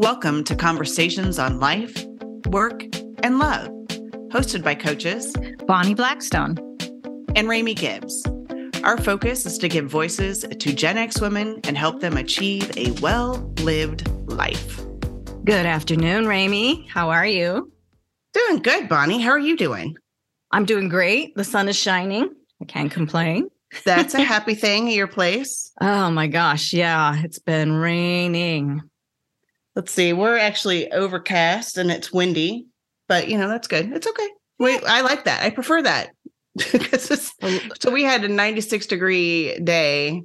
Welcome to Conversations on Life, Work, and Love, hosted by coaches Bonnie Blackstone and Remi Gibbs. Our focus is to give voices to Gen X women and help them achieve a well lived life. Good afternoon, Remi. How are you? Doing good, Bonnie. How are you doing? I'm doing great. The sun is shining. I can't complain. That's a happy thing at your place. Oh my gosh. Yeah, it's been raining. Let's see. We're actually overcast and it's windy, but you know, that's good. It's okay. Wait, I like that. I prefer that. so we had a 96 degree day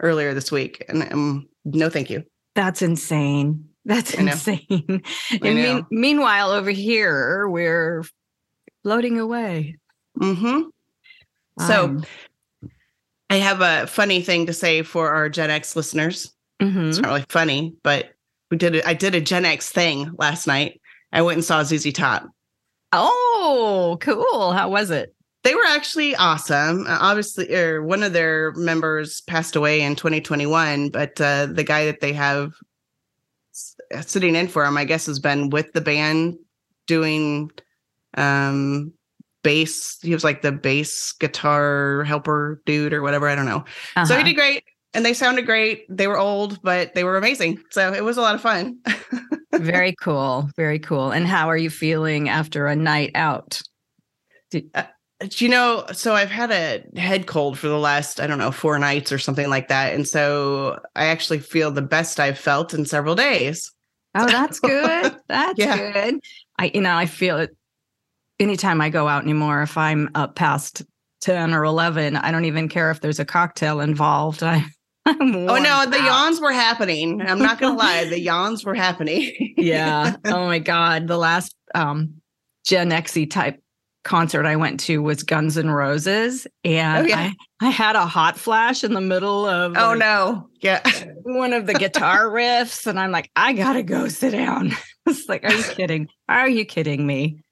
earlier this week and um, no thank you. That's insane. That's insane. and mean, meanwhile, over here, we're floating away. Mm-hmm. So um, I have a funny thing to say for our Gen X listeners. Mm-hmm. It's not really funny, but we did it. I did a Gen X thing last night. I went and saw ZZ Top. Oh, cool. How was it? They were actually awesome. Uh, obviously, or er, one of their members passed away in 2021, but uh, the guy that they have sitting in for him, I guess, has been with the band doing um bass. He was like the bass guitar helper dude or whatever. I don't know. Uh-huh. So he uh-huh. did great and they sounded great. They were old, but they were amazing. So it was a lot of fun. very cool. Very cool. And how are you feeling after a night out? Did- uh, you know, so I've had a head cold for the last, I don't know, four nights or something like that. And so I actually feel the best I've felt in several days. Oh, that's good. That's yeah. good. I, you know, I feel it anytime I go out anymore. If I'm up past 10 or 11, I don't even care if there's a cocktail involved. I, oh no, the out. yawns were happening. I'm not gonna lie, the yawns were happening. yeah. Oh my God. The last um Gen Xy type concert I went to was Guns N' Roses. And oh, yeah. I, I had a hot flash in the middle of Oh like, no. Yeah. one of the guitar riffs. And I'm like, I gotta go sit down. it's like, are you kidding? Are you kidding me?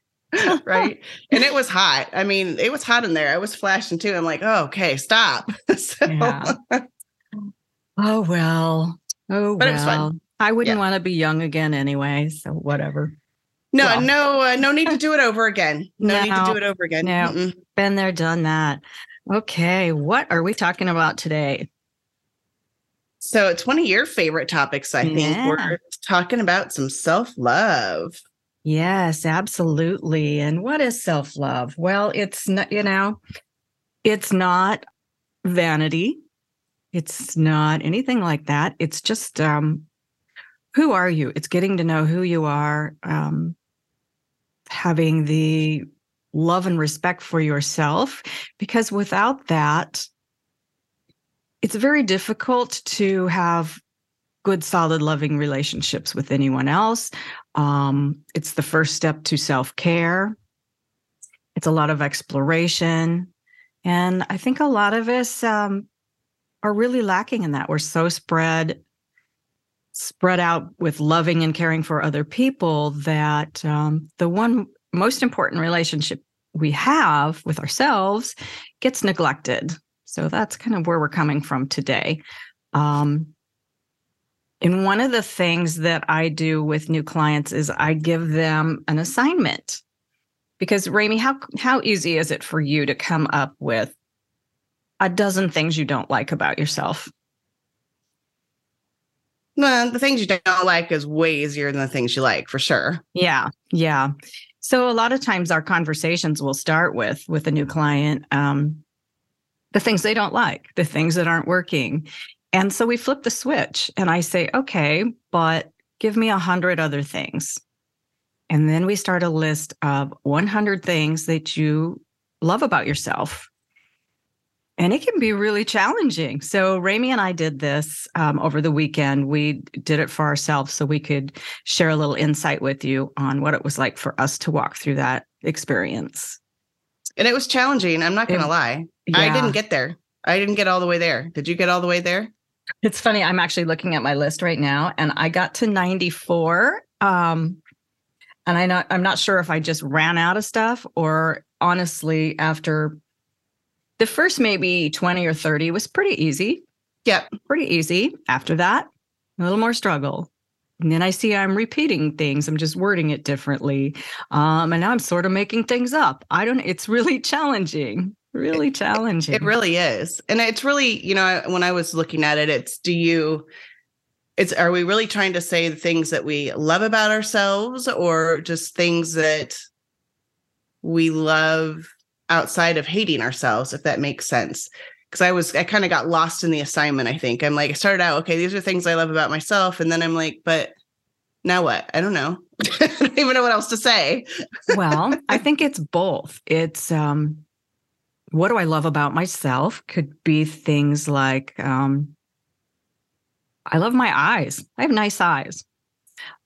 right. And it was hot. I mean, it was hot in there. I was flashing too. I'm like, oh, okay, stop. so, yeah. Oh well. Oh but well. It was fun. I wouldn't yeah. want to be young again anyway. So whatever. No, well. no, uh, no need to do it over again. No, no, need to do it over again. No, Mm-mm. been there, done that. Okay, what are we talking about today? So it's one of your favorite topics, I think. Yeah. We're talking about some self love. Yes, absolutely. And what is self love? Well, it's not, you know, it's not vanity. It's not anything like that. It's just um, who are you? It's getting to know who you are, um, having the love and respect for yourself, because without that, it's very difficult to have good, solid, loving relationships with anyone else. Um, it's the first step to self care. It's a lot of exploration. And I think a lot of us um, are really lacking in that. We're so spread spread out with loving and caring for other people that um, the one most important relationship we have with ourselves gets neglected. So that's kind of where we're coming from today. Um, and one of the things that I do with new clients is I give them an assignment. Because Remi, how how easy is it for you to come up with a dozen things you don't like about yourself? Well, the things you don't like is way easier than the things you like, for sure. Yeah, yeah. So a lot of times our conversations will start with with a new client, um, the things they don't like, the things that aren't working, and so we flip the switch and I say, okay, but give me a hundred other things. And then we start a list of 100 things that you love about yourself. And it can be really challenging. So, Remi and I did this um, over the weekend. We did it for ourselves so we could share a little insight with you on what it was like for us to walk through that experience. And it was challenging. I'm not going to lie. Yeah. I didn't get there. I didn't get all the way there. Did you get all the way there? It's funny. I'm actually looking at my list right now, and I got to 94. Um, and I not I'm not sure if I just ran out of stuff or honestly, after the first maybe 20 or 30 was pretty easy. Yep. Pretty easy. After that, a little more struggle. And then I see I'm repeating things. I'm just wording it differently. Um, and I'm sort of making things up. I don't, it's really challenging, really challenging. It, it really is. And it's really, you know, when I was looking at it, it's do you, it's are we really trying to say the things that we love about ourselves or just things that we love outside of hating ourselves, if that makes sense? because I was I kind of got lost in the assignment. I think I'm like I started out okay. These are things I love about myself, and then I'm like, but now what? I don't know. I don't even know what else to say. well, I think it's both. It's um, what do I love about myself? Could be things like um, I love my eyes. I have nice eyes.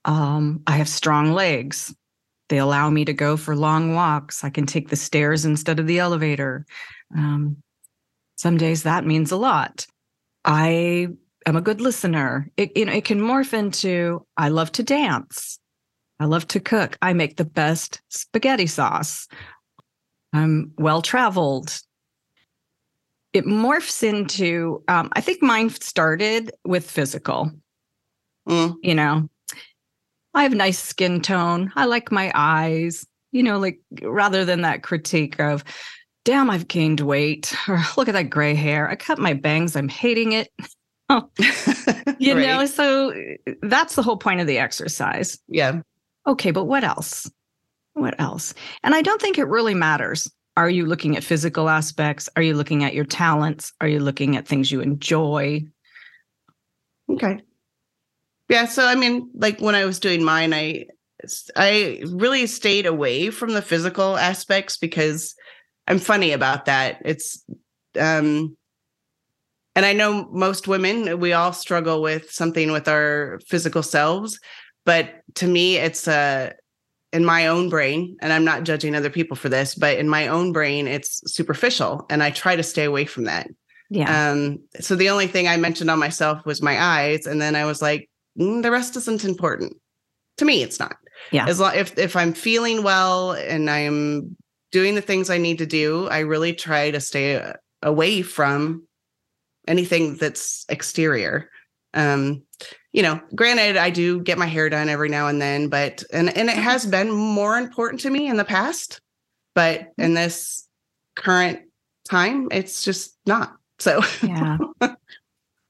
Um, I have strong legs. They allow me to go for long walks. I can take the stairs instead of the elevator. Um, some days that means a lot. I am a good listener. It, you know, it can morph into I love to dance. I love to cook. I make the best spaghetti sauce. I'm well traveled. It morphs into, um, I think mine started with physical. Mm. You know, I have nice skin tone. I like my eyes, you know, like rather than that critique of, damn, I've gained weight, or look at that gray hair. I cut my bangs. I'm hating it. Oh, you right. know, so that's the whole point of the exercise. Yeah. Okay, but what else? What else? And I don't think it really matters. Are you looking at physical aspects? Are you looking at your talents? Are you looking at things you enjoy? Okay. Yeah, so I mean, like when I was doing mine, I I really stayed away from the physical aspects because I'm funny about that. It's um and I know most women, we all struggle with something with our physical selves, but to me it's uh in my own brain, and I'm not judging other people for this, but in my own brain, it's superficial and I try to stay away from that. Yeah. Um, so the only thing I mentioned on myself was my eyes, and then I was like, the rest isn't important. To me, it's not. Yeah. As long if if I'm feeling well and I'm doing the things I need to do, I really try to stay uh, away from anything that's exterior. Um, you know, granted, I do get my hair done every now and then, but and and it has been more important to me in the past, but mm-hmm. in this current time, it's just not. So yeah.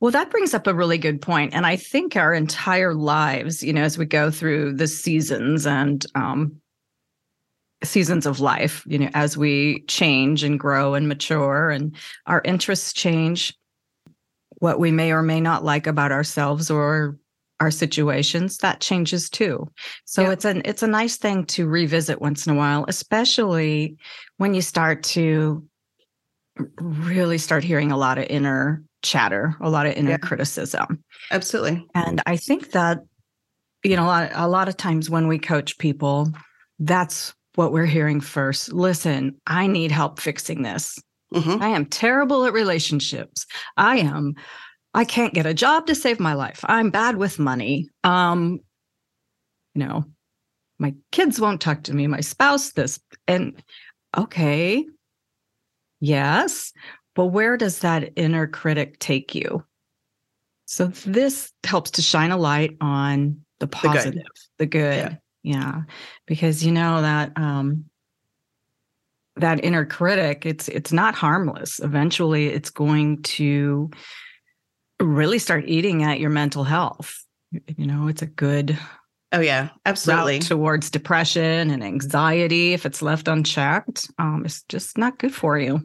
Well, that brings up a really good point, and I think our entire lives, you know, as we go through the seasons and um, seasons of life, you know, as we change and grow and mature and our interests change, what we may or may not like about ourselves or our situations that changes too so yeah. it's an it's a nice thing to revisit once in a while especially when you start to really start hearing a lot of inner chatter a lot of inner yeah. criticism absolutely and i think that you know a lot, a lot of times when we coach people that's what we're hearing first. Listen, I need help fixing this. Mm-hmm. I am terrible at relationships. I am I can't get a job to save my life. I'm bad with money. Um you know, my kids won't talk to me, my spouse this and okay. Yes, but where does that inner critic take you? So this helps to shine a light on the positive, the good. The good. Yeah. Yeah, because you know that um that inner critic, it's it's not harmless. Eventually it's going to really start eating at your mental health. You know, it's a good Oh yeah, absolutely. towards depression and anxiety if it's left unchecked. Um, it's just not good for you.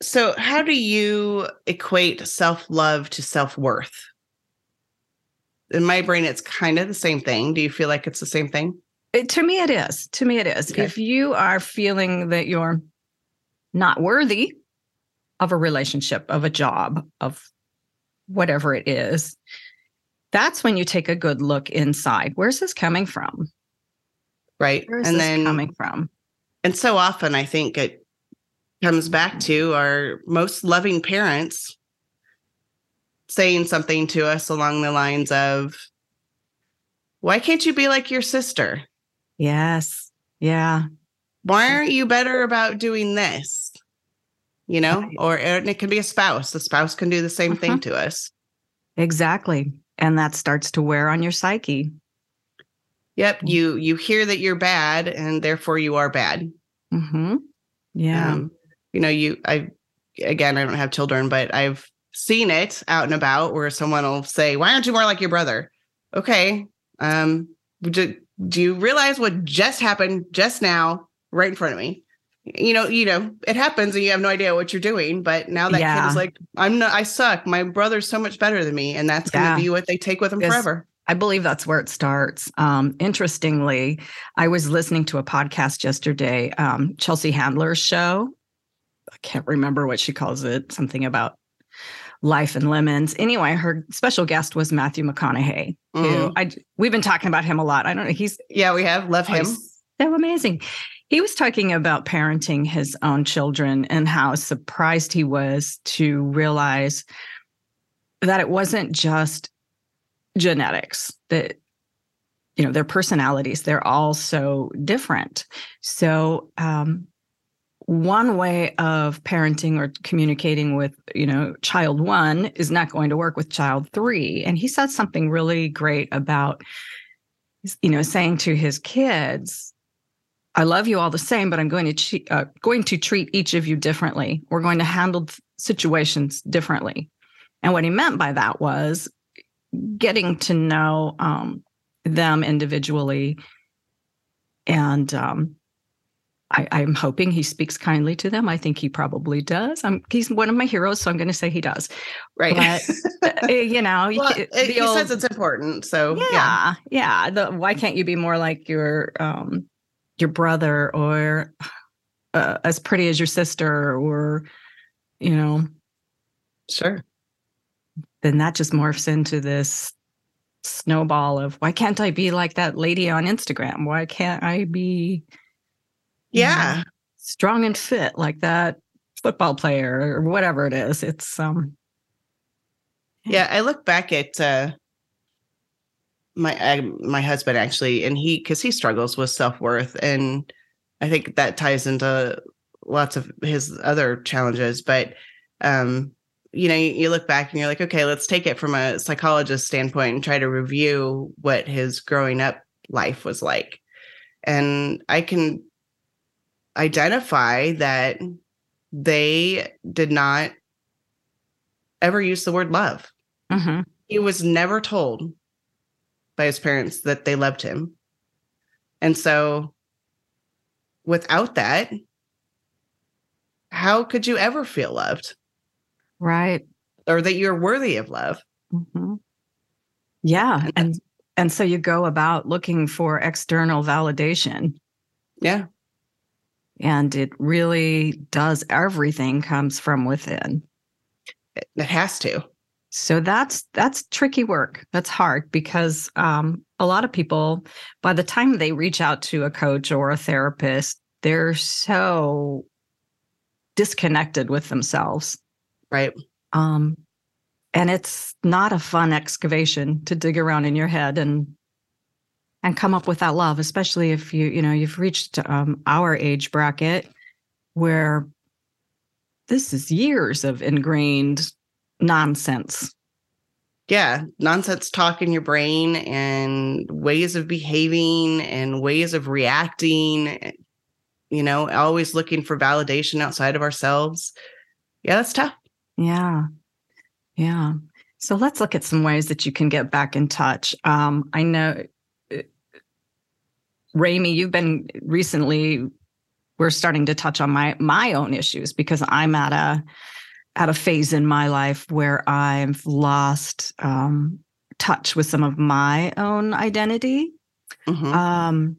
So, how do you equate self love to self worth? In my brain, it's kind of the same thing. Do you feel like it's the same thing? It, to me, it is. To me, it is. Okay. If you are feeling that you're not worthy of a relationship, of a job, of whatever it is, that's when you take a good look inside. Where's this coming from? Right. Where's and then coming from? And so often I think it comes back to our most loving parents saying something to us along the lines of, why can't you be like your sister? Yes. Yeah. Why aren't you better about doing this? You know, right. or it can be a spouse. The spouse can do the same uh-huh. thing to us. Exactly. And that starts to wear on your psyche. Yep. You you hear that you're bad and therefore you are bad. Mm-hmm. Yeah. Um, you know, you I again I don't have children, but I've seen it out and about where someone will say, Why aren't you more like your brother? Okay. Um, do, do you realize what just happened just now, right in front of me? You know, you know, it happens and you have no idea what you're doing. But now that kid is like, I'm not I suck. My brother's so much better than me. And that's gonna be what they take with them forever. I believe that's where it starts. Um, interestingly, I was listening to a podcast yesterday, um, Chelsea Handler's show. I can't remember what she calls it, something about life and lemons. Anyway, her special guest was Matthew McConaughey, who Mhm. I we've been talking about him a lot. I don't know, he's Yeah, we have. Love him. So amazing. He was talking about parenting his own children and how surprised he was to realize that it wasn't just genetics, that, you know, their personalities, they're all so different. So, um, one way of parenting or communicating with, you know, child one is not going to work with child three. And he said something really great about, you know, saying to his kids, I love you all the same, but I'm going to che- uh, going to treat each of you differently. We're going to handle th- situations differently. And what he meant by that was getting to know um, them individually. And um, I, I'm hoping he speaks kindly to them. I think he probably does. I'm, he's one of my heroes, so I'm going to say he does. Right. But, uh, you know, well, it- he old- says it's important. So yeah. yeah, yeah. The, why can't you be more like your um your brother or uh, as pretty as your sister or you know? Sure. Then that just morphs into this snowball of why can't I be like that lady on Instagram? Why can't I be know, Yeah. strong and fit like that football player or whatever it is? It's um Yeah, I look back at uh my uh, my husband actually, and he because he struggles with self worth, and I think that ties into lots of his other challenges. But um, you know, you, you look back and you're like, okay, let's take it from a psychologist standpoint and try to review what his growing up life was like, and I can identify that they did not ever use the word love mhm. he was never told by his parents that they loved him. And so without that, how could you ever feel loved right. or that you're worthy of love? hmm Yeah, and and so you go about looking for external validation, Yeah. And it really does. Everything comes from within. It, has to. So that's that's tricky work. That's hard because um, a lot of people, by the time they reach out to a coach or a therapist, they're so disconnected with themselves. Right. Um, and it's not a fun excavation to dig around in your head and and come up with that love, especially if you you know you've reached um, our age bracket where this is years of ingrained nonsense. Yeah. Nonsense talk in your brain and ways of behaving and ways of reacting, you know, always looking for validation outside of ourselves. Yeah, that's tough. Yeah. Yeah. So let's look at some ways that you can get back in touch. Um, I know, Remi, you've been recently. We're starting to touch on my my own issues because I'm at a at a phase in my life where I've lost um, touch with some of my own identity. Mhm. Um,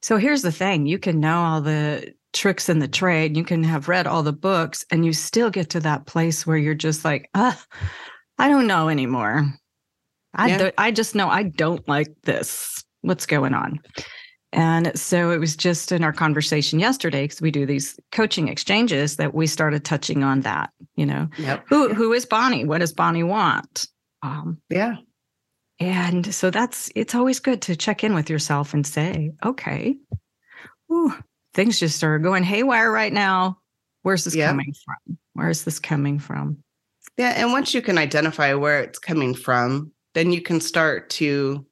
so here's the thing you can know all the tricks in the trade, you can have read all the books, and you still get to that place where you're just like, uh, I don't know anymore. I, Yeah. do- I just know I don't like this. What's going on? And so it was just in our conversation yesterday, because we do these coaching exchanges, that we started touching on that. You know, Yep. who who is Bonnie? What does Bonnie want? Um, Yeah. and so that's it's always good to check in with yourself and say, okay, ooh, things just are going haywire right now. Where's this Yeah. coming from? Where is this coming from? Yeah, and once you can identify where it's coming from, then you can start to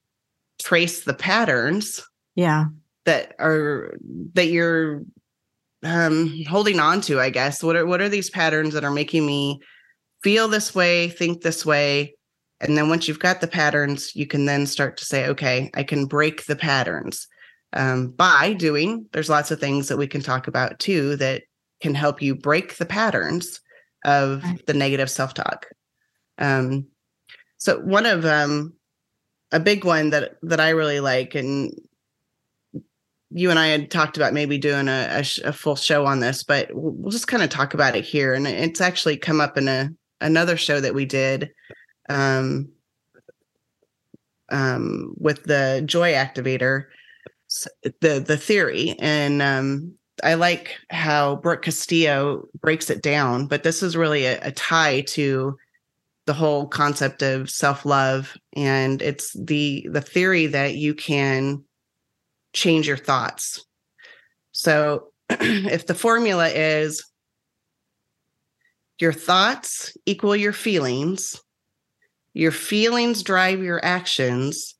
trace the patterns Yeah. that are that you're um holding on to i guess. What are what are these patterns that are making me feel this way think this way? And then once you've got the patterns you can then start to say okay i can break the patterns um, by doing there's lots of things that we can talk about too that can help you break the patterns of the negative self-talk. Um, so one of um, a big one that that i really like and you and I had talked about maybe doing a, a, sh- a full show on this, but we'll, we'll just kind of talk about it here. And it's actually come up in a another show that we did um, um, with the joy activator, the the theory, and um, I like how Brooke Castillo breaks it down. But this is really a, a tie to the whole concept of self love, and it's the the theory that you can change your thoughts. So if the formula is your thoughts equal your feelings, your feelings drive your actions,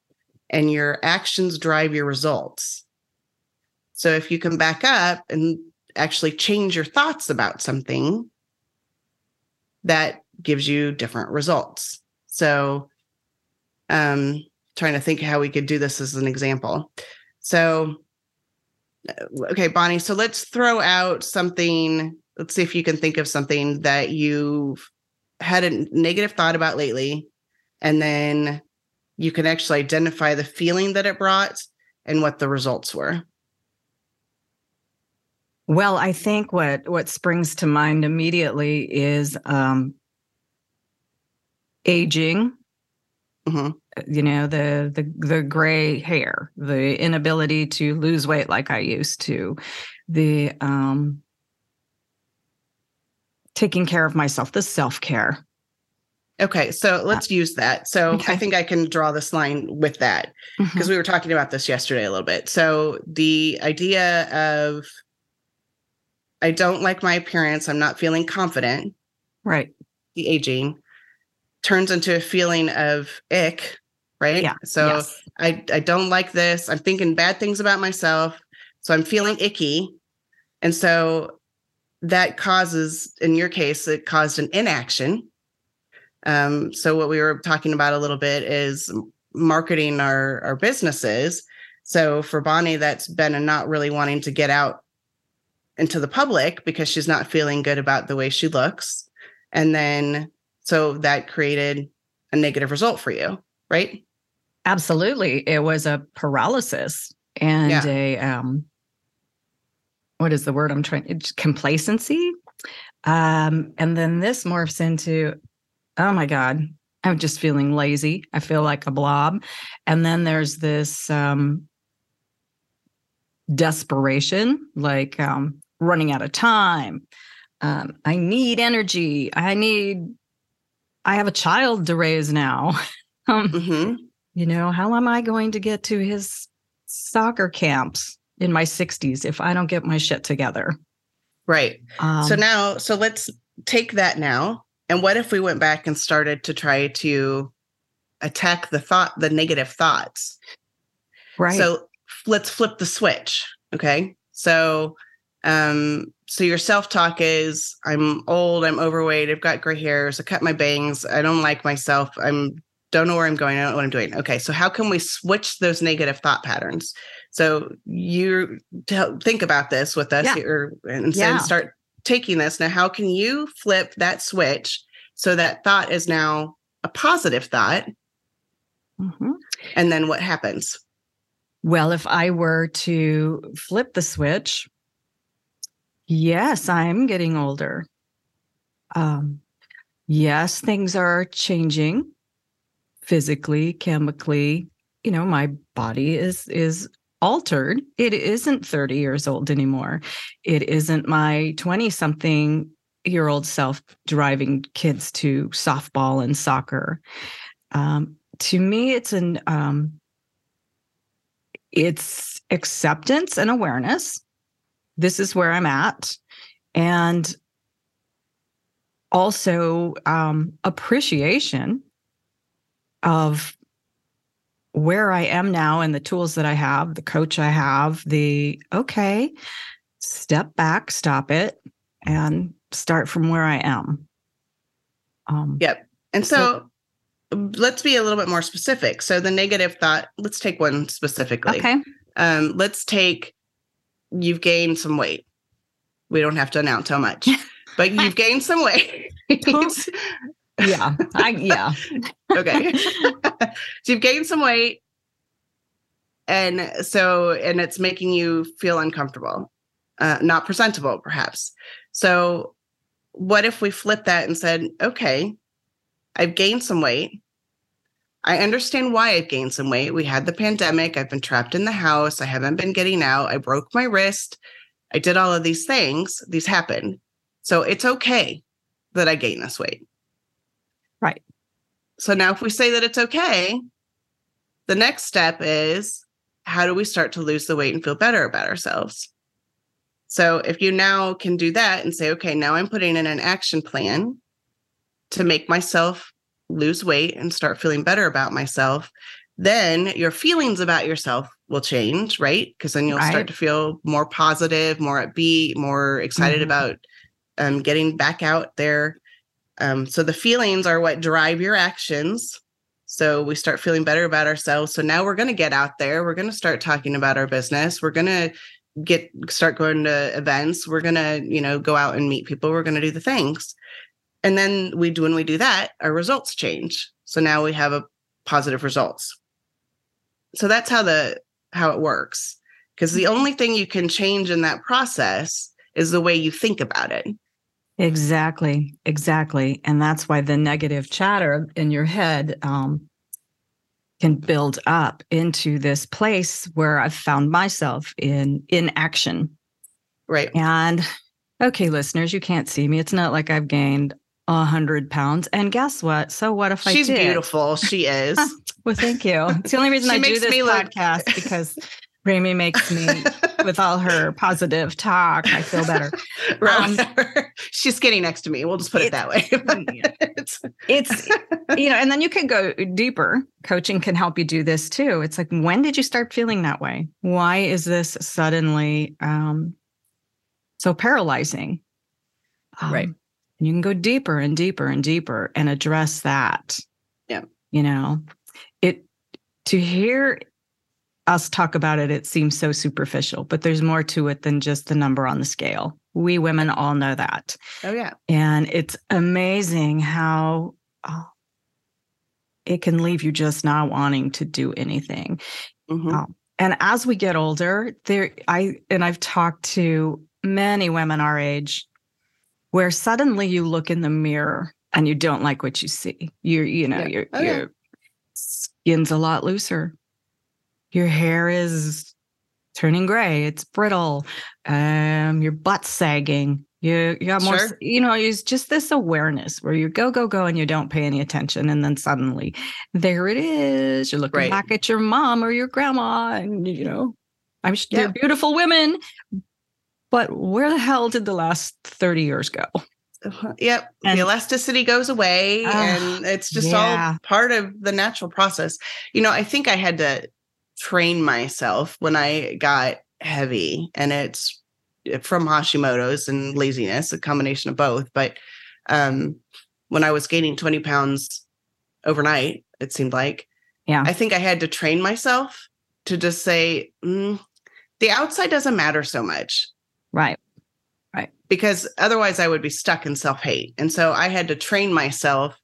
and your actions drive your results. So if you can back up and actually change your thoughts about something, that gives you different results. So um trying to think how we could do this as an example. So, uh, okay, Bonnie, so let's throw out something. Let's see if you can think of something that you've had a negative thought about lately. And then you can actually identify the feeling that it brought and what the results were. Well, I think what what springs to mind immediately is um, aging. Mhm. You know the the the gray hair, the inability to lose weight like I used to, the um, taking care of myself, the self care. Okay, so let's use that. So Okay. I think I can draw this line with that because we were talking about this yesterday a little bit. So the idea of I don't like my appearance, I'm not feeling confident. Right. the aging turns into a feeling of ick, right? Yeah. So yes. I I don't like this. I'm thinking bad things about myself. So I'm feeling icky. And so that causes, in your case, it caused an inaction. Um, so what we were talking about a little bit is marketing our our businesses. So for Bonnie, that's been a not really wanting to get out into the public because she's not feeling good about the way she looks. And then so that created a negative result for you, right? Absolutely. It was a paralysis and Yeah. a um what is the word I'm trying complacency. Um and then this morphs into oh my god, I'm just feeling lazy. I feel like a blob. And then there's this um desperation like um running out of time. Um I need energy. I need I have a child to raise now. um hmm you know, how am I going to get to his soccer camps in my 60s if I don't get my shit together? Right. Um, so now, so let's take that now. And what if we went back and started to try to attack the thought, the negative thoughts? right. So let's flip the switch. Okay. So, um, so your self-talk is I'm old, I'm overweight, I've got gray hairs, I cut my bangs, I don't like myself, I'm don't know where I'm going, I don't know what I'm doing. Okay. So how can we switch those negative thought patterns? So you tell, think about this with us Yeah. here and Yeah. start taking this. Now, how can you flip that switch so that thought is now a positive thought? Mhm. And then what happens? Well, if I were to flip the switch, yes, I'm getting older. Um, yes, things are changing physically, chemically. You know, my body is is altered. It isn't 30 years old anymore. It isn't my 20 something year old self driving kids to softball and soccer. Um, to me, it's an um, it's acceptance and awareness. This is where I'm at. And also um, appreciation of where I am now and the tools that I have, the coach I have, the okay, step back, stop it, and start from where I am. Um, yep. And so, so let's be a little bit more specific. So the negative thought, let's take one specifically. Okay. Um, let's take you've gained some weight. We don't have to announce how much, but you've gained some weight. yeah. I yeah. okay. so you've gained some weight. And so, and it's making you feel uncomfortable, uh, not presentable, perhaps. So, what if we flip that and said, okay, I've gained some weight. I understand why I've gained some weight. We had the pandemic. I've been trapped in the house. I haven't been getting out. I broke my wrist. I did all of these things. These happened. So it's okay that I gained this weight. Right. So now, if we say that it's okay, the next step is how do we start to lose the weight and feel better about ourselves? So, if you now can do that and say, okay, now I'm putting in an action plan to make myself lose weight and start feeling better about myself, then your feelings about yourself will change, right? Because then you'll right. start to feel more positive, more upbeat, more excited mm-hmm. about um, getting back out there um, so the feelings are what drive your actions. So we start feeling better about ourselves. So now we're going to get out there. We're going to start talking about our business. We're going to get start going to events. We're going to, you know, go out and meet people. We're going to do the things. And then we do when we do that, our results change. So now we have a positive results. So that's how the how it works. Because the only thing you can change in that process is the way you think about it. Exactly, exactly, and that's why the negative chatter in your head um, can build up into this place where I've found myself in inaction. Right. And okay, listeners, you can't see me. It's not like I've gained a hundred pounds. And guess what? So what if I She's beautiful. She is. well, thank you. It's the only reason I do this podcast look... because Remi makes me with all her positive talk. I feel better. Um, She's skinny next to me. We'll just put it, it that way. it's, it's, you know, and then you can go deeper. Coaching can help you do this too. It's like, when did you start feeling that way? Why is this suddenly um, so paralyzing? Um, right. And you can go deeper and deeper and deeper and address that. Yeah. You know, it to hear us talk about it, it seems so superficial, but there's more to it than just the number on the scale. We women all know that. Oh, yeah. And it's amazing how oh, it can leave you just not wanting to do anything. Mm-hmm. Um, and as we get older, there, I, and I've talked to many women our age where suddenly you look in the mirror and you don't like what you see. You're, you know, yeah. your, oh, your yeah. skin's a lot looser your hair is turning gray, it's brittle, um, your butt's sagging. You you got more, sure. you know, it's just this awareness where you go, go, go, and you don't pay any attention. And then suddenly there it is. You're looking right. back at your mom or your grandma, and you know, I'm sure they're beautiful women. But where the hell did the last 30 years go? Uh-huh. Yep. And, the elasticity goes away uh, and it's just yeah. all part of the natural process. You know, I think I had to train myself when I got heavy, and it's eh, from Hashimoto's and laziness, a combination of both. But um, when I was gaining 20 pounds overnight, it seemed like, yeah, I think I had to train myself to just say, mm, the outside doesn't matter so much. Right. Right. Because otherwise I would be stuck in self hate. And so I had to train myself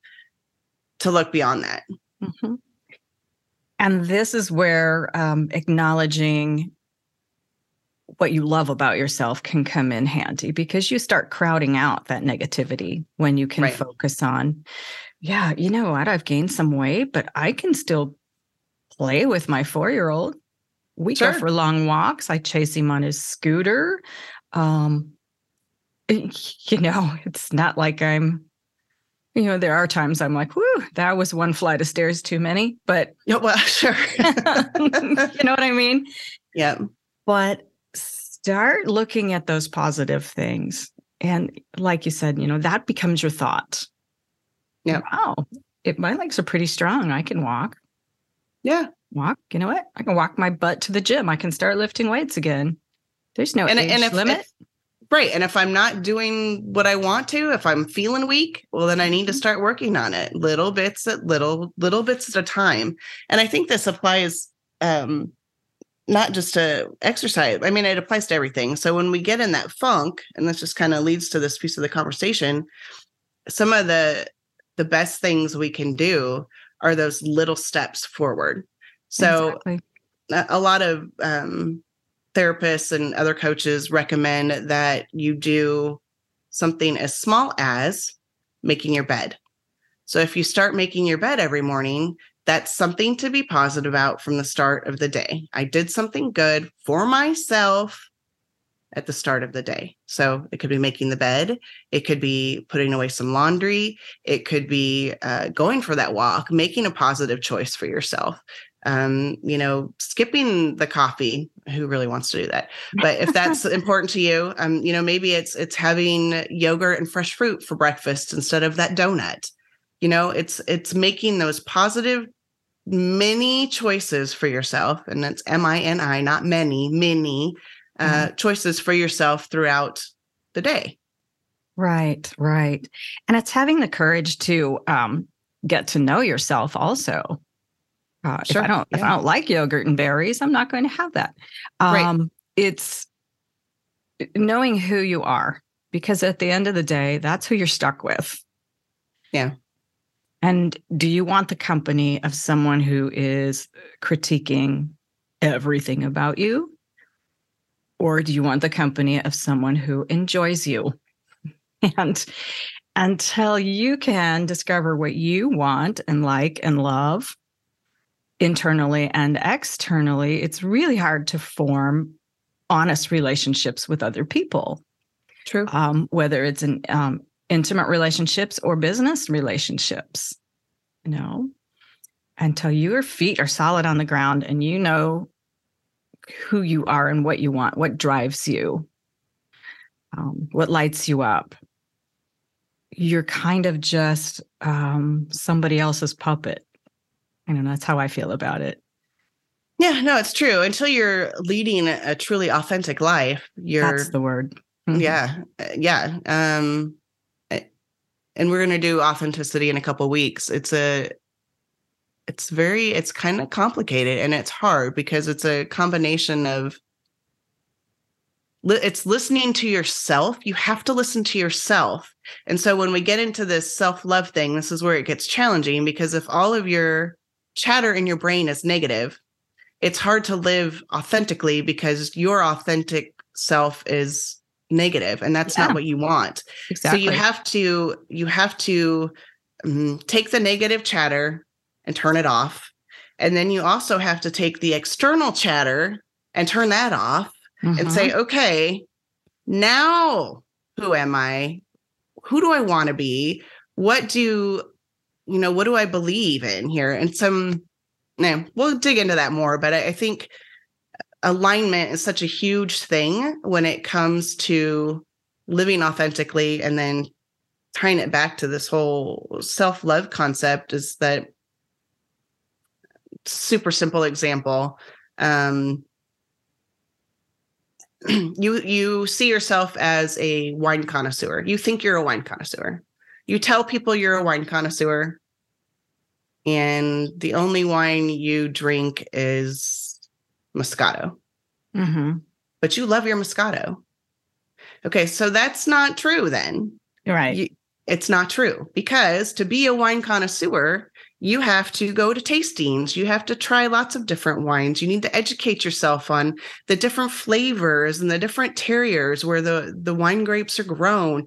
to look beyond that. Mm-hmm. And this is where um, acknowledging what you love about yourself can come in handy because you start crowding out that negativity when you can right. focus on, yeah, you know what? I've gained some weight, but I can still play with my four year old. We sure. go for long walks. I chase him on his scooter. Um, you know, it's not like I'm you know, there are times I'm like, whoo, that was one flight of stairs too many. But yeah, well, sure. you know what I mean? Yeah. But start looking at those positive things. And like you said, you know, that becomes your thought. Yeah. Wow. It, my legs are pretty strong. I can walk. Yeah. walk. You know what? I can walk my butt to the gym. I can start lifting weights again. There's no and, age and if, limit. if- right. And if I'm not doing what I want to, if I'm feeling weak, well, then I need to start working on it little bits at little, little bits at a time. And I think this applies um, not just to exercise. I mean, it applies to everything. So when we get in that funk, and this just kind of leads to this piece of the conversation, some of the the best things we can do are those little steps forward. So Exactly. a a lot of um, therapists and other coaches recommend that you do something as small as making your bed. So if you start making your bed every morning, that's something to be positive about from the start of the day. I did something good for myself at the start of the day. So it could be making the bed, it could be putting away some laundry, it could be uh, going for that walk, making a positive choice for yourself um, you know, skipping the coffee. Who really wants to do that? But if that's important to you, um, you know, maybe it's it's having yogurt and fresh fruit for breakfast instead of that donut. You know, it's it's making those positive many choices for yourself, and that's M I N I, not many, many uh, choices for yourself throughout the day. Right, right. And it's having the courage to um, get to know yourself also. Uh, if Sure, I don't if I don't like yogurt and berries, I'm not going to have that. Right. Um, It's knowing who you are, because at the end of the day, that's who you're stuck with. Yeah. And do you want the company of someone who is critiquing everything about you? Or do you want the company of someone who enjoys you? And until you can discover what you want and like and love internally and externally, it's really hard to form honest relationships with other people, True. um, whether it's in um, intimate relationships or business relationships. You know, until your feet are solid on the ground and you know who you are and what you want, what drives you, um, what lights you up. You're kind of just um, somebody else's puppet. I don't know. That's how I feel about it. Yeah, no, it's true. Until you're leading a truly authentic life, you're That's the word. Mhm. yeah uh, yeah um and we're going to do authenticity in a couple weeks it's a it's very it's kind of complicated and it's hard because it's a combination of it's listening to yourself you have to listen to yourself and so when we get into this self-love thing this is where it gets challenging because if all of your chatter in your brain is negative it's hard to live authentically because your authentic self is negative and that's Yeah. not what you want Exactly. so you have to you have to um, take the negative chatter and turn it off and then you also have to take the external chatter and turn that off and Mhm. say okay now who am i who do i want to be what do you know what do i believe in here? And some no we'll dig into that more but i, I think alignment is such a huge thing when it comes to living authentically and then tying it back to this whole self-love concept is that super simple example um you you see yourself as a wine connoisseur. You think you're a wine connoisseur. You tell people you're a wine connoisseur and the only wine you drink is moscato Mhm. but you love your moscato okay so that's not true then Right. you- it's not true because to be a wine connoisseur, you have to go to tastings. You have to try lots of different wines. You need to educate yourself on the different flavors and the different terroirs where the, the wine grapes are grown.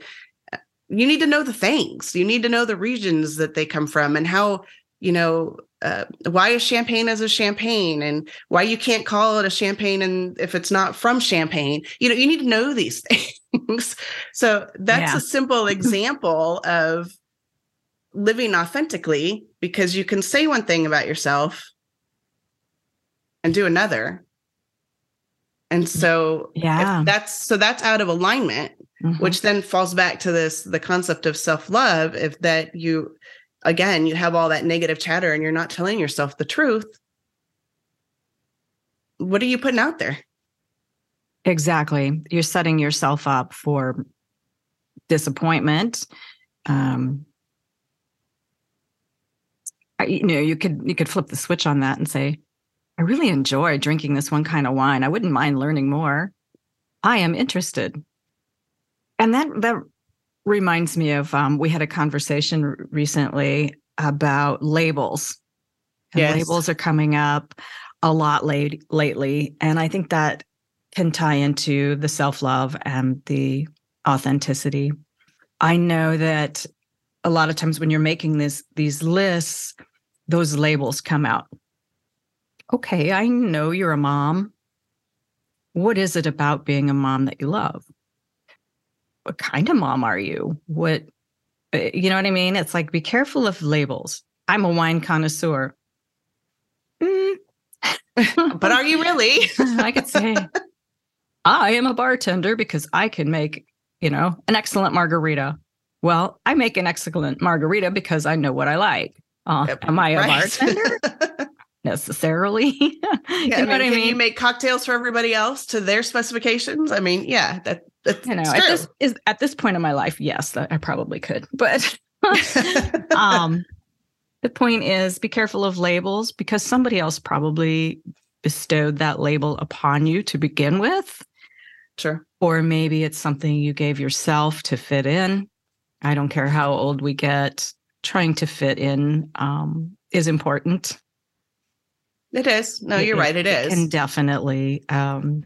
You need to know the things. You need to know the regions that they come from and how, you know, uh, why a champagne is a champagne and why you can't call it a champagne and if it's not from champagne. You know, you need to know these things. So that's Yeah. a simple example of living authentically because you can say one thing about yourself and do another. And so if Yeah. that's so that's out of alignment, Mhm. which then falls back to this the concept of self-love if that you again you have all that negative chatter and you're not telling yourself the truth what are you putting out there? Exactly. You're setting yourself up for disappointment. Um, I, you know, you could you could flip the switch on that and say, I really enjoy drinking this one kind of wine. I wouldn't mind learning more. I am interested. And that that reminds me of um, we had a conversation recently about labels. And Yes. labels are coming up a lot late lately, and I think that can tie into the self love and the authenticity. I know that a lot of times when you're making this these lists, those labels come out. Okay, I know you're a mom. What is it about being a mom that you love? What kind of mom are you? What uh, you know what I mean? It's like be careful of labels. I'm a wine connoisseur. Mm. But are you really? I could say I am a bartender because I can make, you know, an excellent margarita. Well, I make an excellent margarita because I know what I like. Uh, Yep, am I a Right. bartender? Necessarily. you Yeah, I mean, what I can mean? you make cocktails for everybody else to their specifications? I mean, yeah, that that's you know, it's at this is at this point in my life, yes, I probably could. But um the point is be careful of labels because somebody else probably bestowed that label upon you to begin with. sure. or maybe it's something you gave yourself to fit in. I don't care how old we get, trying to fit in um, is important. It is. No, you're right. It is. And definitely, um,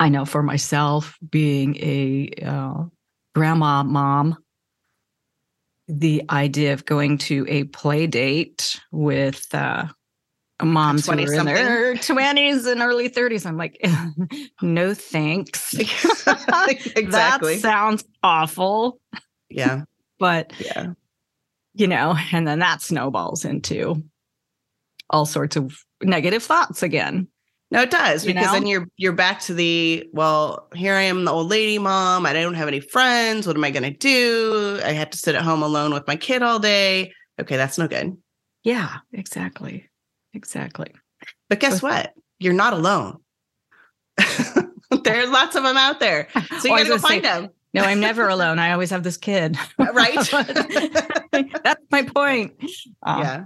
I know for myself, being a uh, grandma mom, the idea of going to a play date with uh, moms who are in 20-something. their 20s and early 30s, I'm like, no thanks. exactly. That sounds awful, yeah. but Yeah. you know, and then that snowballs into all sorts of negative thoughts again. No, it does You because know? then you're you're back to the well. Here I am, the old lady mom. I don't have any friends. What am I going to do? I have to sit at home alone with my kid all day. Okay, that's no good. Yeah, exactly. Exactly. But guess what? You're not alone. There's lots of them out there, so you Oh, got to go find them. No, I'm never alone. I always have this kid. Right? That's my point. Uh, yeah.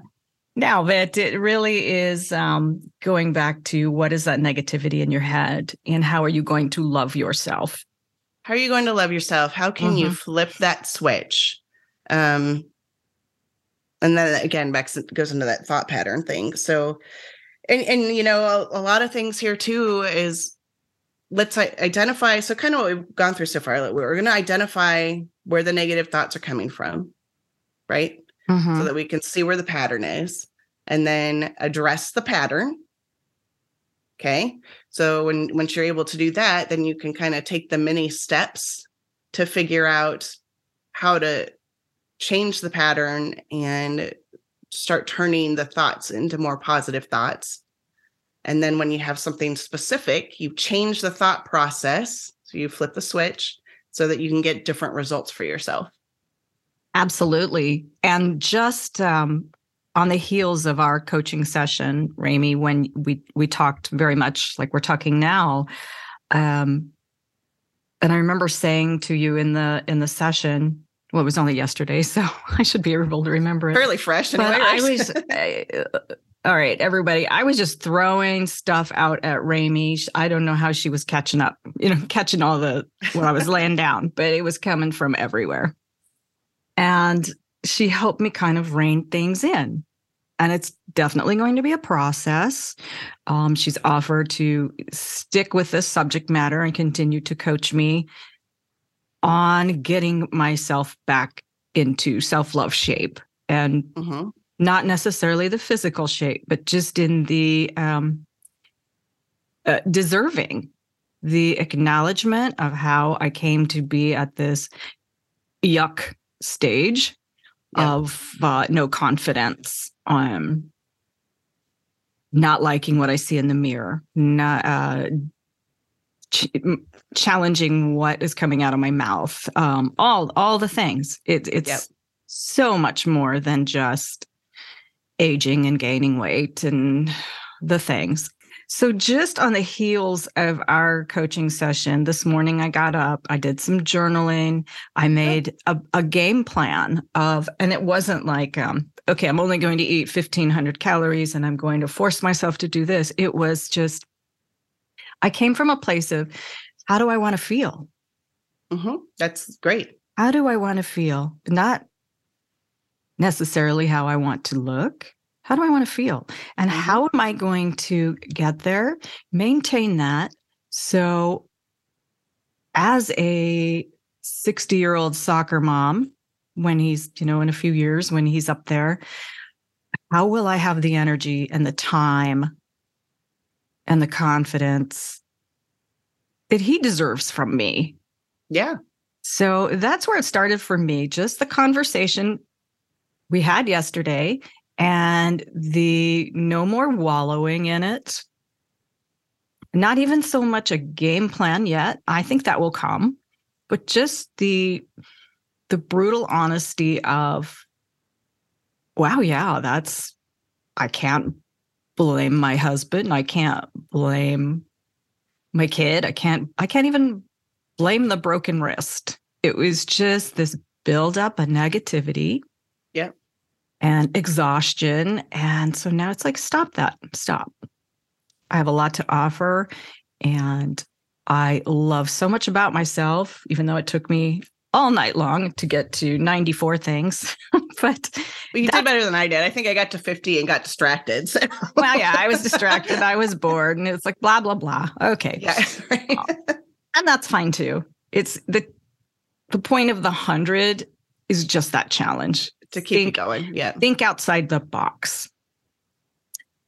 Now that it really is um, going back to what is that negativity in your head and how are you going to love yourself? How are you going to love yourself? How can you Mhm. flip that switch? Um, and then again, back goes into that thought pattern thing. So, and and you know, a, a lot of things here too is let's identify. So, kind of what we've gone through so far. like, We're going to identify where the negative thoughts are coming from, right? Mhm. so that we can see where the pattern is and then address the pattern. Okay? So when once you're able to do that then you can kind of take the many steps to figure out how to change the pattern and start turning the thoughts into more positive thoughts. And then when you have something specific you change the thought process. So you flip the switch so that you can get different results for yourself Absolutely. And just um, on the heels of our coaching session, Remi, when we we talked very much like we're talking now, um, and I remember saying to you in the in the session, well, it was only yesterday, so I should be able to remember it. fairly fresh anyway, but I was uh, all right, everybody. I was just throwing stuff out at Remi. I don't know how she was catching up, you know, catching all the what I was laying down, but it was coming from everywhere. And she helped me kind of rein things in. And it's definitely going to be a process. Um, she's offered to stick with this subject matter and continue to coach me on getting myself back into self love shape and Mhm. not necessarily the physical shape, but just in the um, uh, deserving, the acknowledgement of how I came to be at this yuck stage Yeah. of uh, no confidence, um, not liking what I see in the mirror, not uh, ch- challenging what is coming out of my mouth, um, all all the things. It, it's Yep. so much more than just aging and gaining weight and the things. So, just on the heels of our coaching session this morning, I got up, I did some journaling, I made a, a game plan of, and it wasn't like, um, okay, I'm only going to eat 1500 calories and I'm going to force myself to do this. It was just, I came from a place of, how do I want to feel? Mm-hmm. That's great. How do I want to feel? Not necessarily how I want to look. How do I want to feel? And Mhm. how am I going to get there? Maintain that. So, as a 60 year old soccer mom, when he's, you know, in a few years, when he's up there, how will I have the energy and the time and the confidence that he deserves from me? Yeah. So that's where it started for me. Just the conversation we had yesterday and the no more wallowing in it. Not even so much a game plan yet. I think that will come, but just the the brutal honesty of wow, yeah, that's I can't blame my husband. I can't blame my kid. I can't I can't even blame the broken wrist. It was just this buildup of negativity. And exhaustion. And so now it's like, stop that. Stop. I have a lot to offer. And I love so much about myself, even though it took me all night long to get to 94 things. but Well, you did better than I did. I think I got to 50 and got distracted. So. well, yeah, I was distracted. I was bored. And it's like blah, blah, blah. Okay. yeah. right. Oh, and that's fine too. It's the the point of the hundred is just that challenge. To keep Think- going. Yeah. Think outside the box.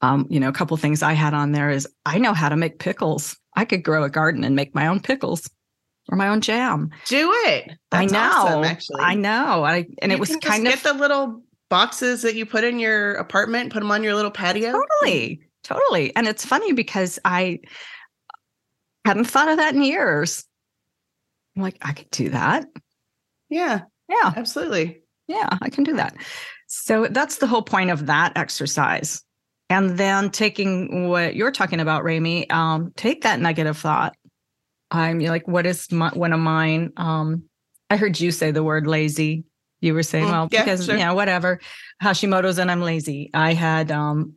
Um, you know, a couple things I had on there is I know how to make pickles. I could grow a garden and make my own pickles or my own jam. Do it. That's I know. awesome, actually. I know. I and You it was kind get of the little boxes that you put in your apartment, put them on your little patio. totally, totally. And it's funny because I hadn't thought of that in years. I'm like, I could do that. Yeah, Yeah. absolutely. Yeah, I can do that. So that's the whole point of that exercise. And then taking what you're talking about, Remi, um, take that negative thought. I'm like, what is my, one of mine? Um, I heard you say the word lazy. You were saying, Mm, well, yeah, because sure. yeah, whatever. Hashimoto's and I'm lazy. I had um,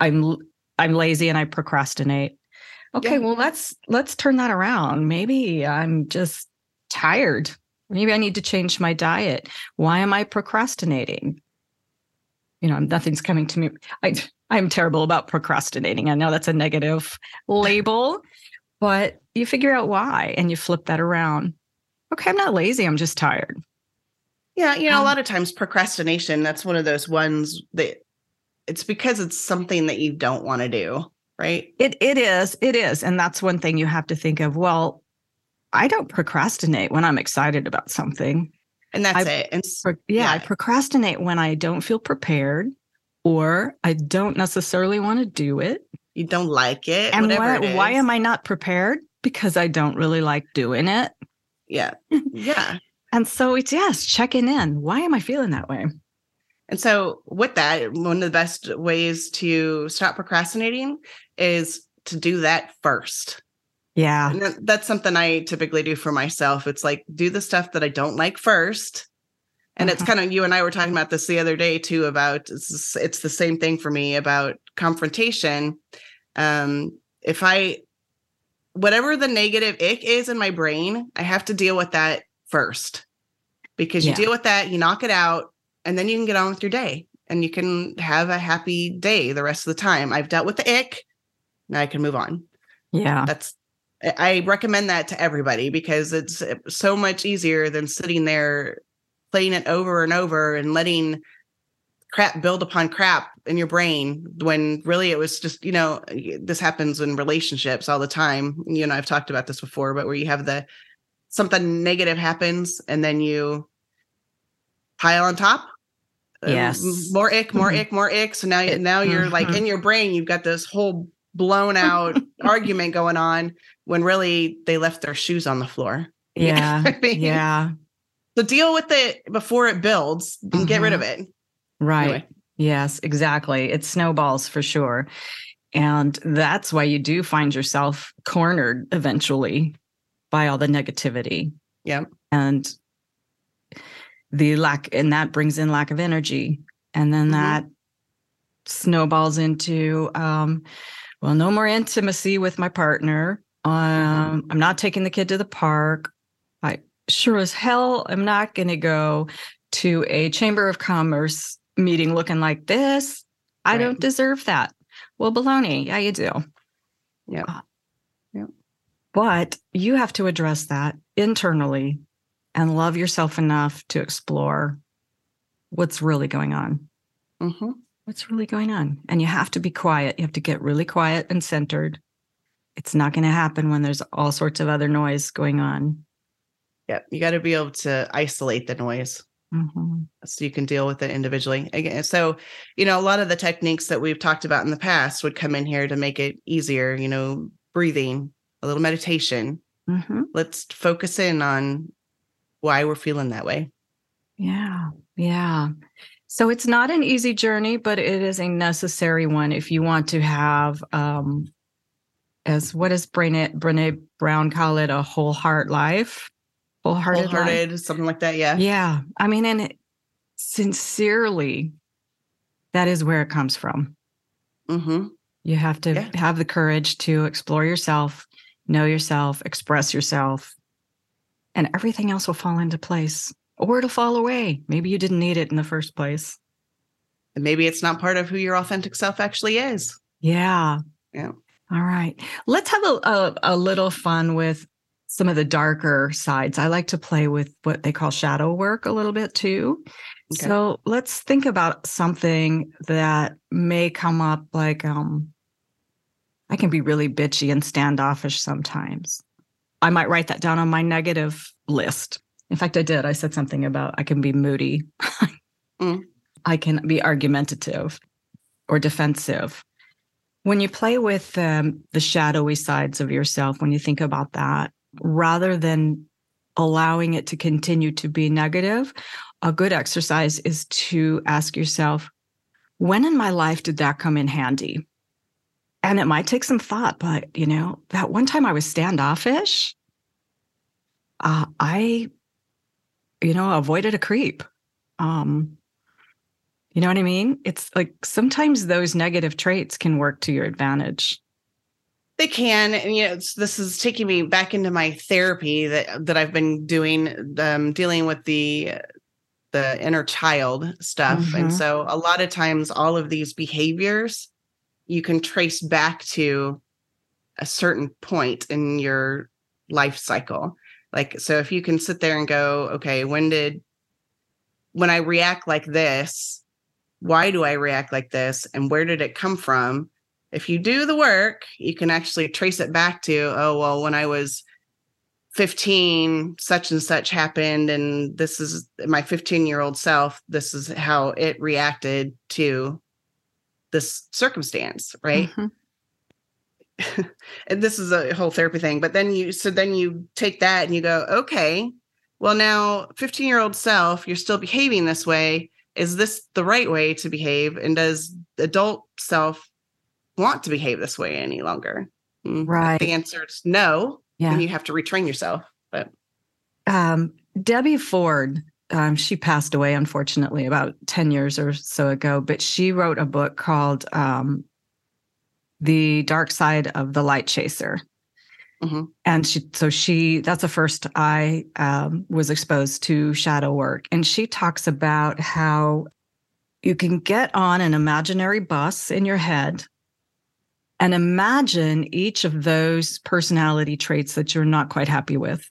I'm I'm lazy and I procrastinate. Okay, Yeah. well let's let's turn that around. Maybe I'm just tired. Maybe I need to change my diet. Why am I procrastinating? You know, nothing's coming to me. I I'm terrible about procrastinating. I know that's a negative label, but you figure out why and you flip that around. Okay, I'm not lazy, I'm just tired. Yeah, you know, a Um, lot of times procrastination, that's one of those ones that it's because it's something that you don't want to do, right? It it is. It is. And that's one thing you have to think of. Well, I don't procrastinate when I'm excited about something. And that's I- it. And Pro- yeah, I procrastinate when I don't feel prepared or I don't necessarily want to do it. you don't like it. and whatever why, it why am I not prepared? Because I don't really like doing it. Yeah. Yeah. And so it's yes, checking in. Why am I feeling that way? And so, with that, one of the best ways to stop procrastinating is to do that first. Yeah. And that's something I typically do for myself. It's like do the stuff that I don't like first. And it's Mhm. kind of you and I were talking about this the other day too about it's, it's the same thing for me about confrontation. Um, if I whatever the negative ick is in my brain, I have to deal with that first. Because you Yeah. deal with that, you knock it out, and then you can get on with your day and you can have a happy day the rest of the time. I've dealt with the ick. Now I can move on Yeah. that's I recommend that to everybody because it's uh, so much easier than sitting there playing it over and over and letting crap build upon crap in your brain when really it was just you know this happens in relationships all the time you know i've talked about this before but where you have the something negative happens and then you pile on top uh, Yes. more ick more Mhm. ick more ick so now now you're like mhm. in your brain you've got this whole blown out argument going on when really they left their shoes on the floor Yeah. I mean, Yeah. so deal with it before it builds and get rid of it Right. Anyway. Yes, exactly. It snowballs for sure. And that's why you do find yourself cornered eventually by all the negativity. Yeah. And the lack, and that brings in lack of energy. And then Mhm. that snowballs into, um, well, no more intimacy with my partner. Um, I'm not taking the kid to the park. I sure as hell am not going to go to a chamber of commerce meeting looking like this. I Right. don't deserve that. Well, baloney. Yeah, you do. Yeah. Uh, Yeah. But you have to address that internally and love yourself enough to explore what's really going on. hmm What's really going on? And you have to be quiet. You have to get really quiet and centered. It's not going to happen when there's all sorts of other noise going on. Yeah. You got to be able to isolate the noise. Mhm. so you can deal with it individually. Again, so you know, a lot of the techniques that we've talked about in the past would come in here to make it easier. You know, breathing, a little meditation. Mhm. Let's focus in on why we're feeling that way. Yeah. Yeah. So it's not an easy journey, but it is a necessary one if you want to have, um, as what does Brene, Brene Brown call it, a whole heart life? Wholehearted, life? Wholehearted, something like that. Yeah. Yeah. I mean, and it, sincerely, that is where it comes from. Mm-hmm. You have to Yeah. have the courage to explore yourself, know yourself, express yourself, and everything else will fall into place or it'll fall away. Maybe you didn't need it in the first place. And maybe it's not part of who your authentic self actually is. Yeah. Yeah. All right. Let's have a, a, a little fun with some of the darker sides. I like to play with what they call shadow work a little bit too. Okay. So let's think about something that may come up like um I can be really bitchy and standoffish sometimes. I might write that down on my negative list. In fact, I did. I said something about I can be moody. Mm. I can be argumentative or defensive. When you play with um, the shadowy sides of yourself, when you think about that, rather than allowing it to continue to be negative, a good exercise is to ask yourself, when in my life did that come in handy? And it might take some thought, but you know, that one time I was standoffish, uh, I, you know, avoided a creep. Um, you know what I mean? It's like sometimes those negative traits can work to your advantage. They can, and you know, it's, this is taking me back into my therapy that that I've been doing, um, dealing with the the inner child stuff. Mhm. And so, a lot of times, all of these behaviors you can trace back to a certain point in your life cycle. Like, so if you can sit there and go, okay, when did when I react like this, why do I react like this, and where did it come from? if you do the work, you can actually trace it back to, oh, well, when I was 15, such and such happened. And this is my 15 year old self. This is how it reacted to this circumstance. Right. Mhm. and this is a whole therapy thing. But then you, so then you take that and you go, okay, well, now 15 year old self, you're still behaving this way. Is this the right way to behave? And does adult self want to behave this way any longer? Mm, if Right. The answer is no. Yeah. Then you have to retrain yourself. But um, Debbie Ford, um, she passed away, unfortunately, about 10 years or so ago, but she wrote a book called um, The Dark Side of the Light Chaser. Mhm. And she, so she, that's the first I um, was exposed to shadow work. And she talks about how you can get on an imaginary bus in your head and imagine each of those personality traits that you're not quite happy with.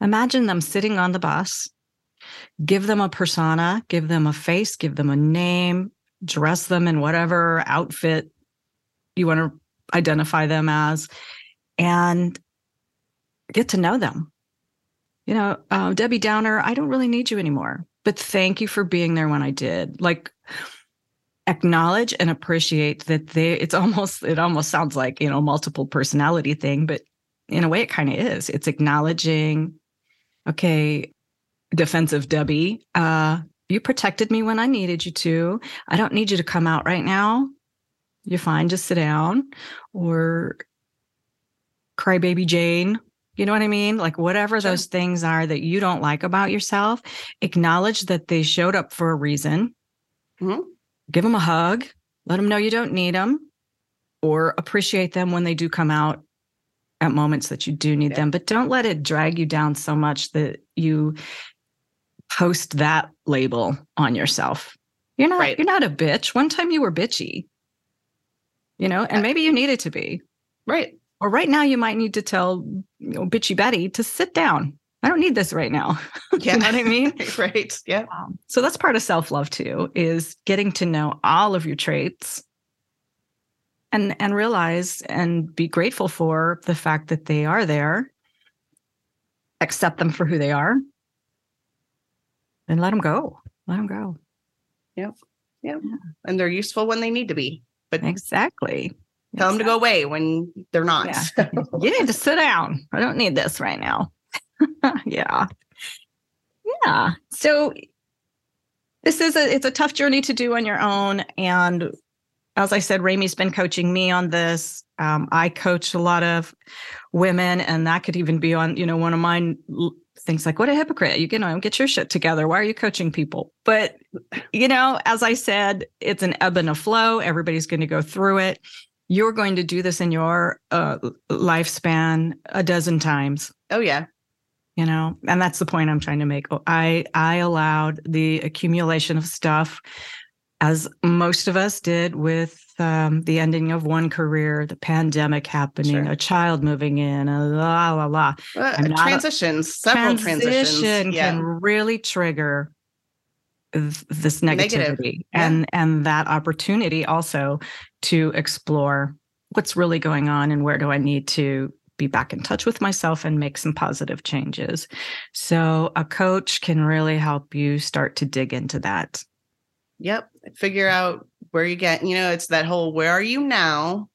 Imagine them sitting on the bus, give them a persona, give them a face, give them a name, dress them in whatever outfit you want to identify them as, and get to know them. You know, uh, Debbie Downer, I don't really need you anymore, but thank you for being there when I did. Like, acknowledge and appreciate that they it's almost it almost sounds like you know multiple personality thing but in a way it kind of is it's acknowledging okay defensive debbie uh you protected me when i needed you to i don't need you to come out right now you're fine just sit down or crybaby Jane. You know what I mean? Like whatever Sure. those things are that you don't like about yourself, acknowledge that they showed up for a reason. Mhm. Give them a hug. Let them know you don't need them, or appreciate them when they do come out at moments that you do need Yeah. them. But don't let it drag you down so much that you post that label on yourself. You're not. Right. You're not a bitch. One time you were bitchy. You know, and maybe you needed to be. Right. Or right now, you might need to tell you know, bitchy Betty to sit down. I don't need this right now. Yeah. you know what I mean? right. Yeah. Um, so that's part of self love too, is getting to know all of your traits, and and realize and be grateful for the fact that they are there. Accept them for who they are, and let them go. Let them go. Yep yep yeah. and they're useful when they need to be. But exactly. Tell them to go away when they're not. Yeah. you need to sit down. I don't need this right now. yeah. Yeah. So this is a it's a tough journey to do on your own. And as I said, Remi's been coaching me on this. Um, I coach a lot of women, and that could even be on, you know, one of mine things like, what a hypocrite. You, you know, get your shit together. Why are you coaching people? But, you know, as I said, it's an ebb and a flow. Everybody's going to go through it you're going to do this in your uh, lifespan a dozen times oh yeah. you know and that's the point i'm trying to make Oh, i i allowed the accumulation of stuff as most of us did with um, the ending of one career the pandemic happening Sure. a child moving in a la la la Uh, I'm a- transitions. several transitions. Yeah. can really trigger th- this Negative. negativity Yeah. and and that opportunity also to explore what's really going on and where do I need to be back in touch with myself and make some positive changes. So a coach can really help you start to dig into that. Yep. Figure out where you get, you know, it's that whole where are you now?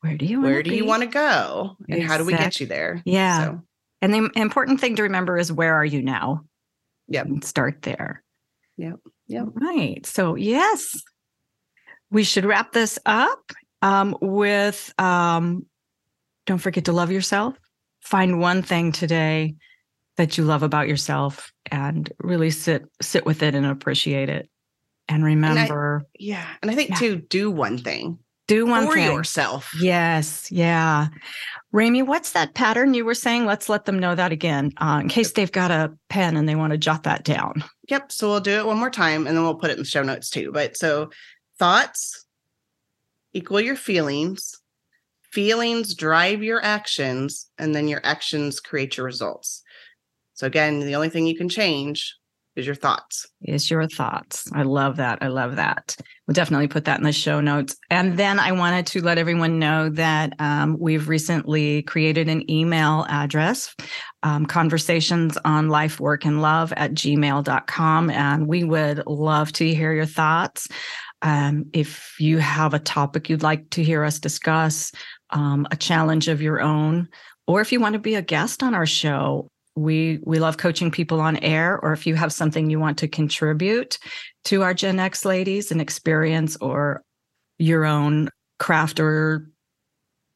Where do you Where do you want to go? And how do we get you there? Yeah. So, And the important thing to remember is where are you now? Yep. And start there. Yep. Yep. Right. So yes, we should wrap this up um, with um, don't forget to love yourself. Find one thing today that you love about yourself and really sit sit with it and appreciate it. And remember, yeah. And I think Yeah. too, do one thing do one thing for thing. yourself. Yes, yeah. Remi, what's that pattern you were saying? Let's let them know that again, uh, in case they've got a pen and they want to jot that down. Yep. So we'll do it one more time and then we'll put it in the show notes too. But so thoughts equal your feelings, feelings drive your actions, and then your actions create your results. So again, the only thing you can change is your thoughts. is your thoughts. I love that. I love that. We'll definitely put that in the show notes. And then I wanted to let everyone know that um, we've recently created an email address, um, conversations on life, work, and love at gmail.com. And we would love to hear your thoughts. Um, if you have a topic you'd like to hear us discuss, um, a challenge of your own, or if you want to be a guest on our show, we we love coaching people on air or if you have something you want to contribute to our gen x ladies an experience or your own craft or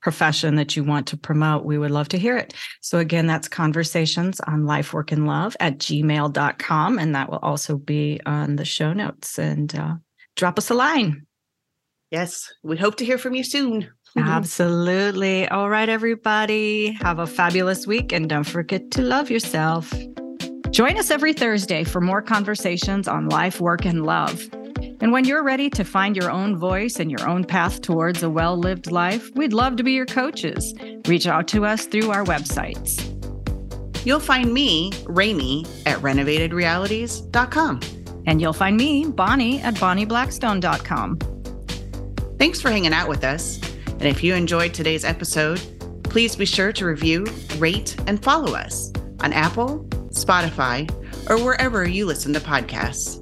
profession that you want to promote we would love to hear it. So again that's conversations on life work and love at gmail.com and that will also be on the show notes. And uh, drop us a line Yes. We hope to hear from you soon. Absolutely. All right, everybody. Have a fabulous week and don't forget to love yourself. Join us every Thursday for more conversations on life, work, and love. And when you're ready to find your own voice and your own path towards a well lived life, we'd love to be your coaches. Reach out to us through our websites. You'll find me, Remi, at renovatedrealities.com. And you'll find me, Bonnie, at bonnieblackstone.com. Thanks for hanging out with us. And if you enjoyed today's episode, please be sure to review, rate, and follow us on Apple, Spotify, or wherever you listen to podcasts.